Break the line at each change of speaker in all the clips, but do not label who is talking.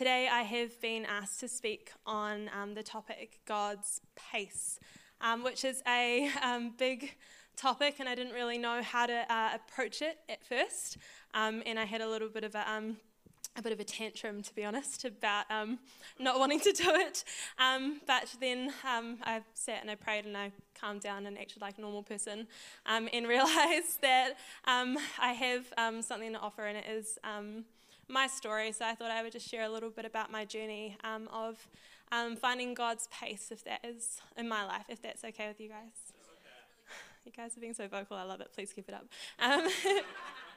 today I have been asked to speak on um, the topic God's pace, um, which is a um, big topic, and I didn't really know how to uh, approach it at first. Um, and I had a little bit of a um, a bit of a tantrum, to be honest, about not wanting to do it. But then I sat and I prayed and I calmed down and acted like a normal person and realised that I have something to offer and it is my story. So I thought I would just share a little bit about my journey um, of um, finding God's pace, if that is in my life, if that's okay with you guys. You guys are being so vocal. I love it. Please keep it up. Um,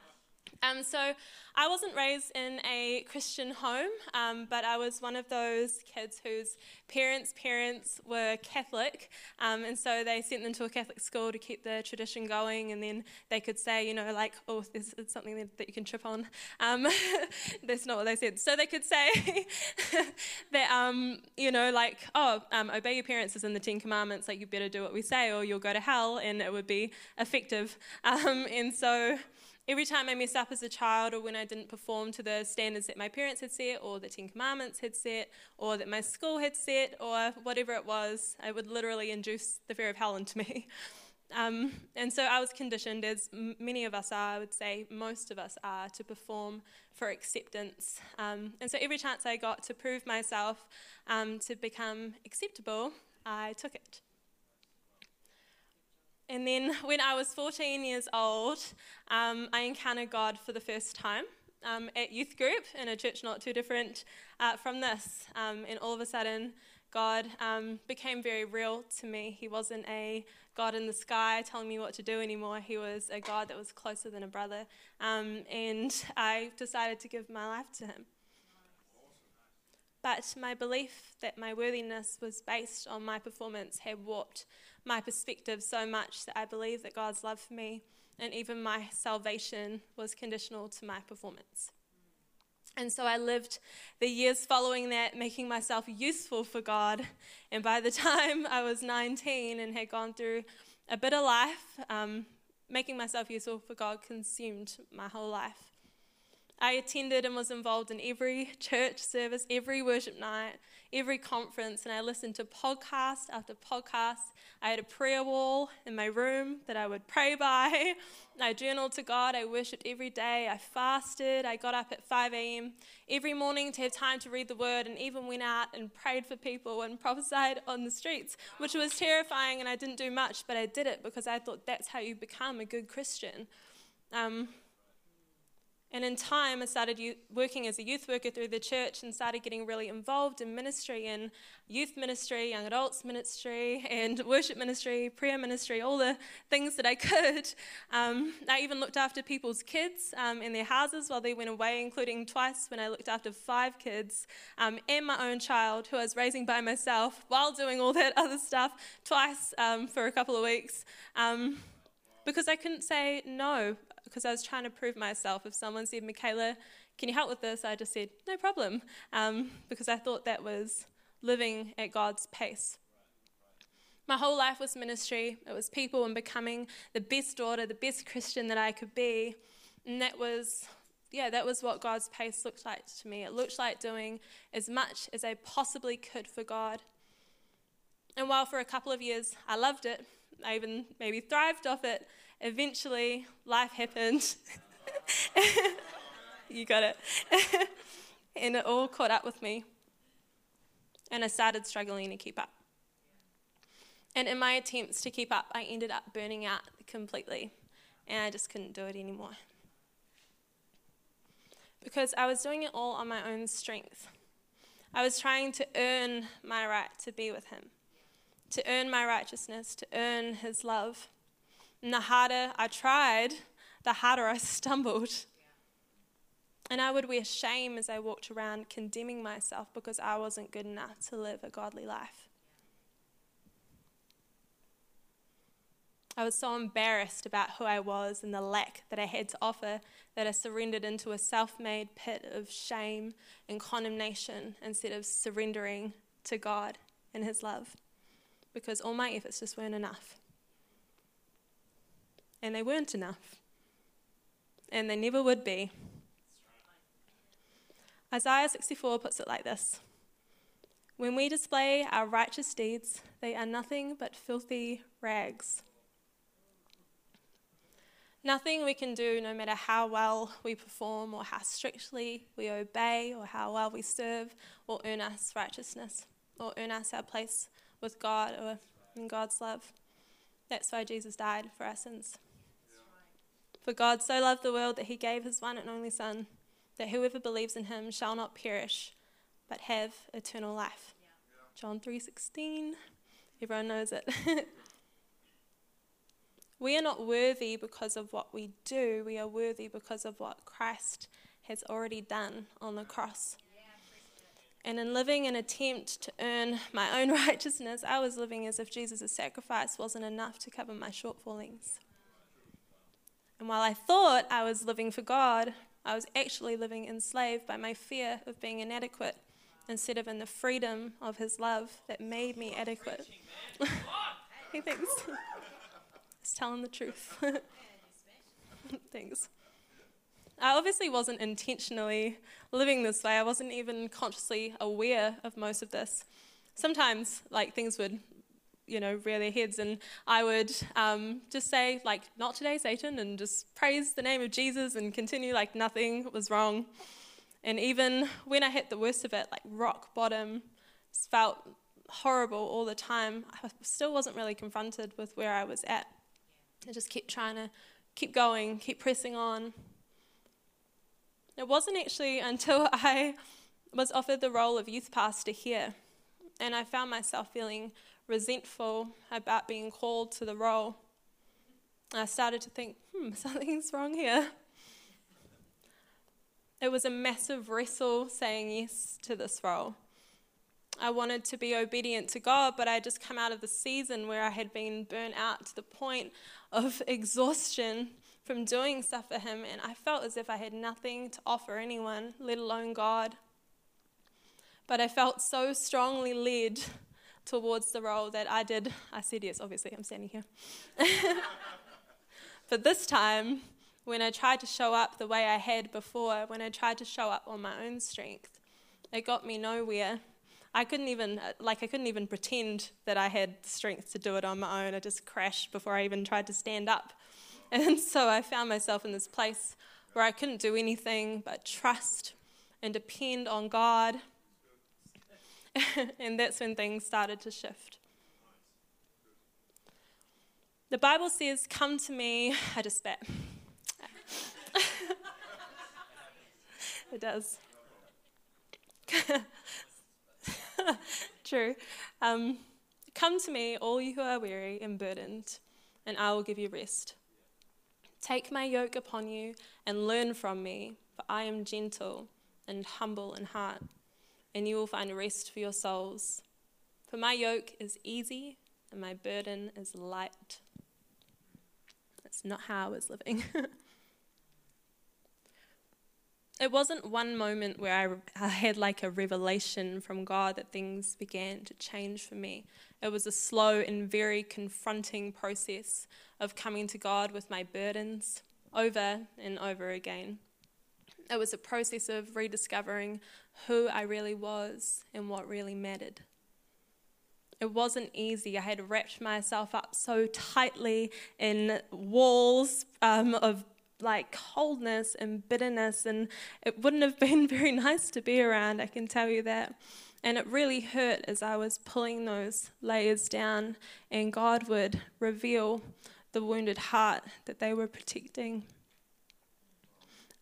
Um, so I wasn't raised in a Christian home, um, but I was one of those kids whose parents' parents were Catholic, um, and so they sent them to a Catholic school to keep the tradition going, and then they could say, you know, like, oh, this is something that, that you can trip on. Um, that's not what they said. So they could say that, um, you know, like, oh, um, obey your parents is in the Ten Commandments, like, you better do what we say, or you'll go to hell, and it would be effective. and so Every time I messed up as a child, or when I didn't perform to the standards that my parents had set, or the Ten Commandments had set, or that my school had set, or whatever it was, I would literally induce the fear of hell into me. Um, and so I was conditioned, as many of us are, I would say most of us are, to perform for acceptance. Um, and so every chance I got to prove myself um, to become acceptable, I took it. And then when I was 14 years old, um, I encountered God for the first time um, at youth group in a church not too different uh, from this. Um, and all of a sudden, God um, became very real to me. He wasn't a God in the sky telling me what to do anymore. He was a God that was closer than a brother. Um, and I decided to give my life to Him. But my belief that my worthiness was based on my performance had warped my perspective so much that I believe that God's love for me and even my salvation was conditional to my performance. And so I lived the years following that, making myself useful for God. And by the time I was 19 and had gone through a bit of life, um, making myself useful for God consumed my whole life. I attended and was involved in every church service, every worship night, every conference, and I listened to podcast after podcast. I had a prayer wall in my room that I would pray by. I journaled to God. I worshiped every day. I fasted. I got up at 5 a.m. every morning to have time to read the word, and even went out and prayed for people and prophesied on the streets, which was terrifying, and I didn't do much, but I did it because I thought that's how you become a good Christian. Um, and in time, I started working as a youth worker through the church and started getting really involved in ministry and youth ministry, young adults ministry, and worship ministry, prayer ministry, all the things that I could. Um, I even looked after people's kids um, in their houses while they went away, including twice when I looked after five kids um, and my own child who I was raising by myself while doing all that other stuff twice um, for a couple of weeks um, because I couldn't say no because I was trying to prove myself. If someone said, Michaela, can you help with this? I just said, no problem, um, because I thought that was living at God's pace. My whole life was ministry. It was people and becoming the best daughter, the best Christian that I could be. And that was, yeah, that was what God's pace looked like to me. It looked like doing as much as I possibly could for God. And while for a couple of years I loved it, I even maybe thrived off it, eventually life happened. you got it. and it all caught up with me. And I started struggling to keep up. And in my attempts to keep up, I ended up burning out completely. And I just couldn't do it anymore. Because I was doing it all on my own strength. I was trying to earn my right to be with Him, to earn my righteousness, to earn His love. And the harder I tried, the harder I stumbled. And I would wear shame as I walked around condemning myself because I wasn't good enough to live a godly life. I was so embarrassed about who I was and the lack that I had to offer that I surrendered into a self made pit of shame and condemnation instead of surrendering to God and His love because all my efforts just weren't enough and they weren't enough. And they never would be. Isaiah 64 puts it like this When we display our righteous deeds, they are nothing but filthy rags. Nothing we can do, no matter how well we perform or how strictly we obey or how well we serve, will earn us righteousness or earn us our place with God or in God's love. That's why Jesus died for our sins. For God so loved the world that he gave his one and only Son, that whoever believes in him shall not perish, but have eternal life. John 3:16. Everyone knows it. We are not worthy because of what we do, we are worthy because of what Christ has already done on the cross. And in living an attempt to earn my own righteousness, I was living as if Jesus' sacrifice wasn't enough to cover my shortfallings. And while I thought I was living for God, I was actually living enslaved by my fear of being inadequate instead of in the freedom of His love that made me adequate. hey, thanks. Just telling the truth. Thanks. I obviously wasn't intentionally living this way. I wasn't even consciously aware of most of this. Sometimes, like, things would, you know, rear their heads, and I would um, just say, like, not today, Satan, and just praise the name of Jesus and continue like nothing was wrong. And even when I hit the worst of it, like rock bottom, felt horrible all the time, I still wasn't really confronted with where I was at. I just kept trying to keep going, keep pressing on. It wasn't actually until I was offered the role of youth pastor here, and I found myself feeling resentful about being called to the role. I started to think, hmm, something's wrong here. It was a massive wrestle saying yes to this role. I wanted to be obedient to God, but I had just come out of the season where I had been burnt out to the point of exhaustion from doing stuff for Him, and I felt as if I had nothing to offer anyone, let alone God. But I felt so strongly led towards the role that I did. I said yes, obviously, I'm standing here. but this time, when I tried to show up the way I had before, when I tried to show up on my own strength, it got me nowhere. I couldn't even uh, like I couldn't even pretend that I had strength to do it on my own. I just crashed before I even tried to stand up. And so I found myself in this place where I couldn't do anything but trust and depend on God. and that's when things started to shift. The Bible says, Come to me. I just spat. it does. True. Um, Come to me, all you who are weary and burdened, and I will give you rest. Take my yoke upon you and learn from me, for I am gentle and humble in heart, and you will find rest for your souls. For my yoke is easy and my burden is light. That's not how I was living. it wasn't one moment where I, I, had like a revelation from God that things began to change for me. It was a slow and very confronting process of coming to God with my burdens over and over again. It was a process of rediscovering who I really was and what really mattered. It wasn't easy. I had wrapped myself up so tightly in walls um, of like coldness and bitterness, and it wouldn't have been very nice to be around, I can tell you that. And it really hurt as I was pulling those layers down, and God would reveal the wounded heart that they were protecting.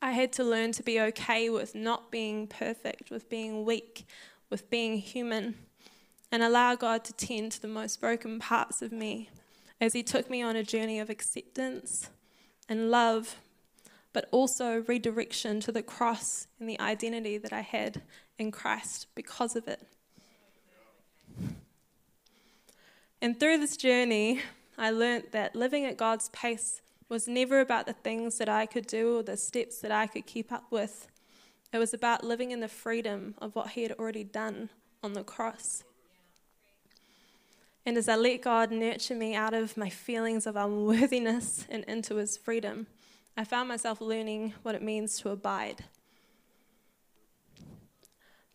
I had to learn to be okay with not being perfect, with being weak, with being human, and allow God to tend to the most broken parts of me as He took me on a journey of acceptance and love but also redirection to the cross and the identity that I had in Christ because of it. And through this journey, I learnt that living at God's pace was never about the things that I could do or the steps that I could keep up with. It was about living in the freedom of what He had already done on the cross. And as I let God nurture me out of my feelings of unworthiness and into His freedom, I found myself learning what it means to abide.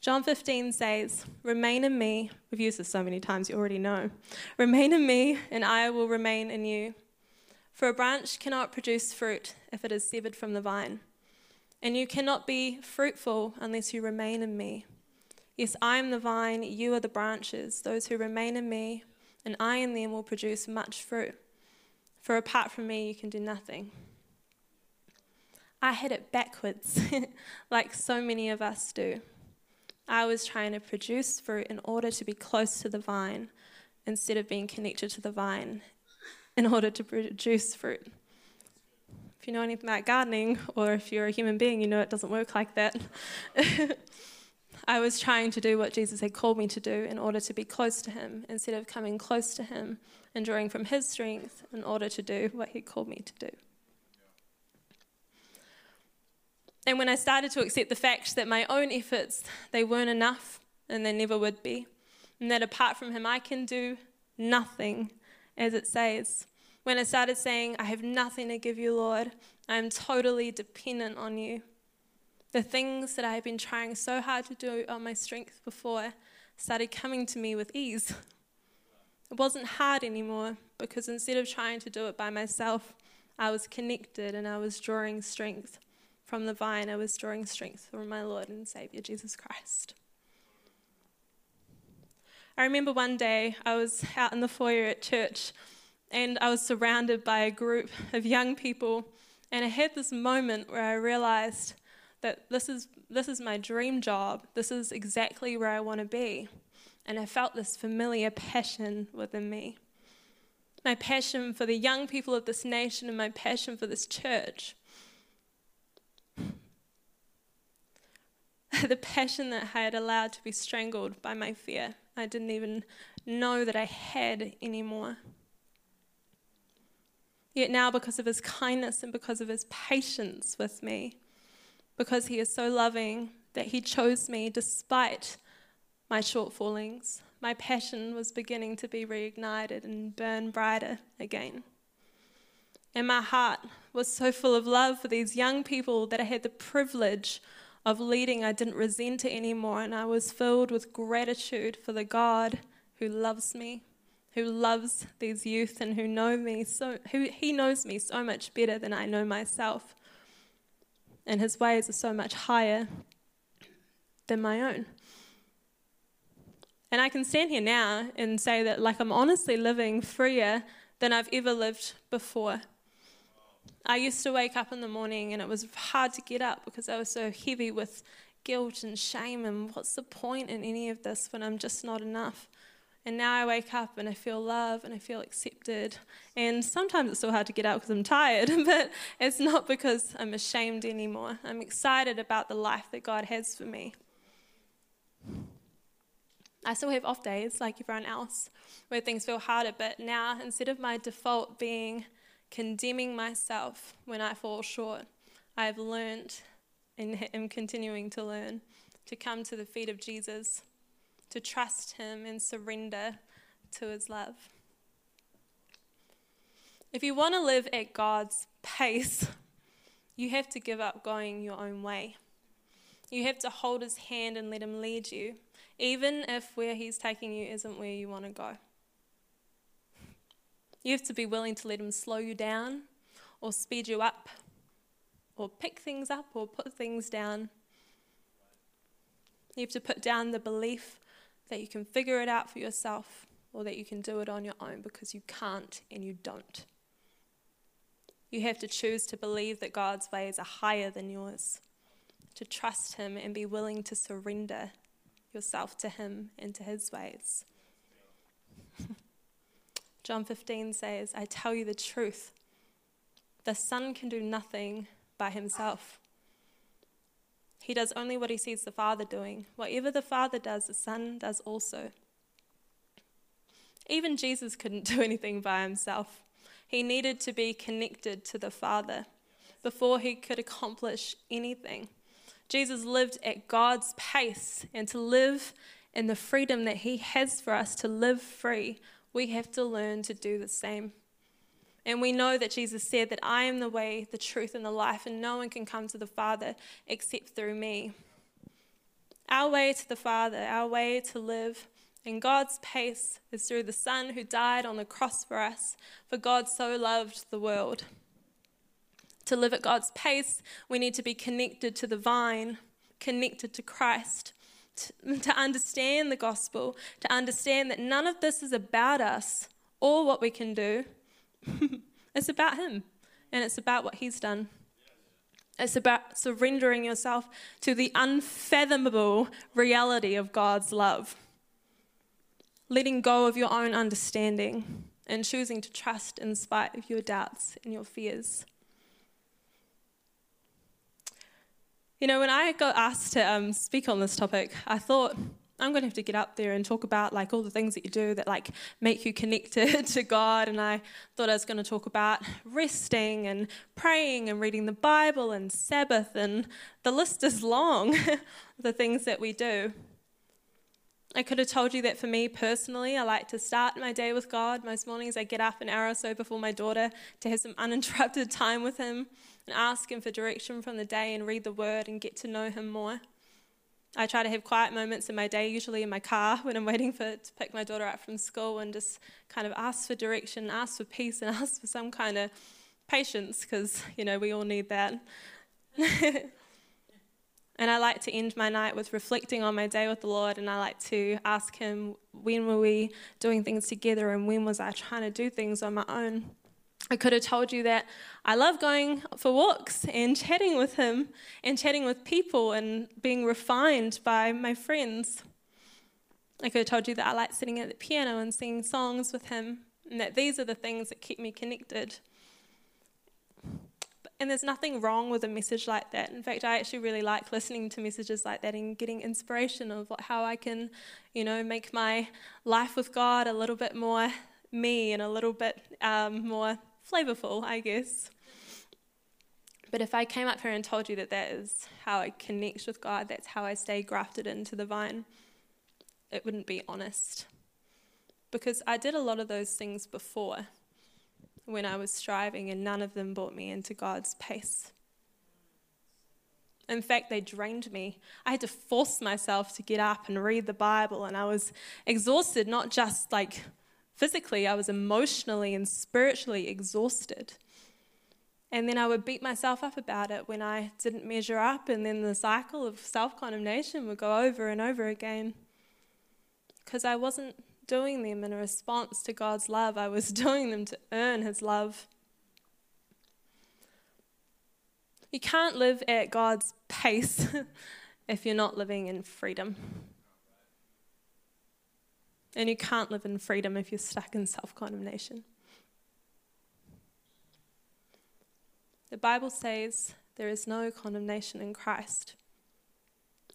John 15 says, Remain in me. We've used this so many times, you already know. Remain in me, and I will remain in you. For a branch cannot produce fruit if it is severed from the vine. And you cannot be fruitful unless you remain in me. Yes, I am the vine, you are the branches. Those who remain in me, and I in them will produce much fruit. For apart from me, you can do nothing. I had it backwards, like so many of us do. I was trying to produce fruit in order to be close to the vine instead of being connected to the vine in order to produce fruit. If you know anything about gardening, or if you're a human being, you know it doesn't work like that. I was trying to do what Jesus had called me to do in order to be close to Him instead of coming close to Him and drawing from His strength in order to do what He called me to do. And when I started to accept the fact that my own efforts, they weren't enough and they never would be, and that apart from him I can do nothing, as it says. When I started saying, I have nothing to give you, Lord, I am totally dependent on you. The things that I have been trying so hard to do on my strength before started coming to me with ease. It wasn't hard anymore because instead of trying to do it by myself, I was connected and I was drawing strength from the vine, I was drawing strength from my Lord and Savior, Jesus Christ. I remember one day I was out in the foyer at church and I was surrounded by a group of young people, and I had this moment where I realized that this is, this is my dream job, this is exactly where I want to be. And I felt this familiar passion within me. My passion for the young people of this nation and my passion for this church. the passion that I had allowed to be strangled by my fear. I didn't even know that I had anymore. Yet now, because of his kindness and because of his patience with me, because he is so loving that he chose me despite my shortfallings, my passion was beginning to be reignited and burn brighter again. And my heart was so full of love for these young people that I had the privilege of leading, I didn't resent it anymore, and I was filled with gratitude for the God who loves me, who loves these youth, and who know me so who He knows me so much better than I know myself. And His ways are so much higher than my own. And I can stand here now and say that, like, I'm honestly living freer than I've ever lived before. I used to wake up in the morning and it was hard to get up because I was so heavy with guilt and shame and what's the point in any of this when I'm just not enough? And now I wake up and I feel love and I feel accepted. And sometimes it's so hard to get up because I'm tired, but it's not because I'm ashamed anymore. I'm excited about the life that God has for me. I still have off days like everyone else where things feel harder, but now instead of my default being condemning myself when I fall short. I have learned and am continuing to learn to come to the feet of Jesus, to trust Him and surrender to His love. If you want to live at God's pace, you have to give up going your own way. You have to hold His hand and let Him lead you, even if where He's taking you isn't where you want to go. You have to be willing to let Him slow you down or speed you up or pick things up or put things down. You have to put down the belief that you can figure it out for yourself or that you can do it on your own because you can't and you don't. You have to choose to believe that God's ways are higher than yours, to trust Him and be willing to surrender yourself to Him and to His ways. John 15 says, I tell you the truth. The Son can do nothing by himself. He does only what he sees the Father doing. Whatever the Father does, the Son does also. Even Jesus couldn't do anything by himself. He needed to be connected to the Father before he could accomplish anything. Jesus lived at God's pace, and to live in the freedom that he has for us to live free we have to learn to do the same. And we know that Jesus said that I am the way, the truth, and the life, and no one can come to the Father except through me. Our way to the Father, our way to live in God's pace is through the Son who died on the cross for us, for God so loved the world. To live at God's pace, we need to be connected to the vine, connected to Christ, to, understand the gospel, to understand that none of this is about us or what we can do. it's about Him, and it's about what He's done. It's about surrendering yourself to the unfathomable reality of God's love letting go of your own understanding and choosing to trust in spite of your doubts and your fears. You know, when I got asked to um, speak on this topic, I thought I'm going to have to get up there and talk about like all the things that you do that like make you connected to God. And I thought I was going to talk about resting and praying and reading the Bible and Sabbath, and the list is long. the things that we do. I could have told you that for me personally, I like to start my day with God. Most mornings I get up an hour or so before my daughter to have some uninterrupted time with Him and ask Him for direction from the day and read the Word and get to know Him more. I try to have quiet moments in my day, usually in my car when I'm waiting for to pick my daughter up from school, and just kind of ask for direction, ask for peace, and ask for some kind of patience because you know we all need that. And I like to end my night with reflecting on my day with the Lord, and I like to ask Him, when were we doing things together, and when was I trying to do things on my own? I could have told you that I love going for walks and chatting with Him, and chatting with people, and being refined by my friends. I could have told you that I like sitting at the piano and singing songs with Him, and that these are the things that keep me connected. And there's nothing wrong with a message like that. In fact, I actually really like listening to messages like that and getting inspiration of how I can, you know, make my life with God a little bit more me and a little bit um, more flavorful, I guess. But if I came up here and told you that that is how I connect with God, that's how I stay grafted into the vine, it wouldn't be honest. Because I did a lot of those things before when I was striving, and none of them brought me into God's pace. In fact, they drained me. I had to force myself to get up and read the Bible, and I was exhausted, not just like physically, I was emotionally and spiritually exhausted. And then I would beat myself up about it when I didn't measure up, and then the cycle of self condemnation would go over and over again because I wasn't doing them in a response to God's love, I was doing them to earn His love. You can't live at God's pace if you're not living in freedom. And you can't live in freedom if you're stuck in self condemnation. The Bible says there is no condemnation in Christ.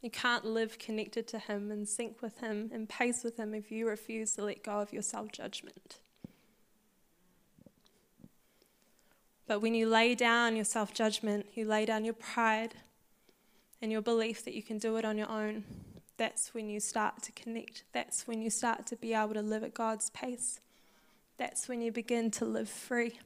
You can't live connected to Him and sync with Him and pace with Him if you refuse to let go of your self judgment. But when you lay down your self judgment, you lay down your pride and your belief that you can do it on your own, that's when you start to connect. That's when you start to be able to live at God's pace. That's when you begin to live free.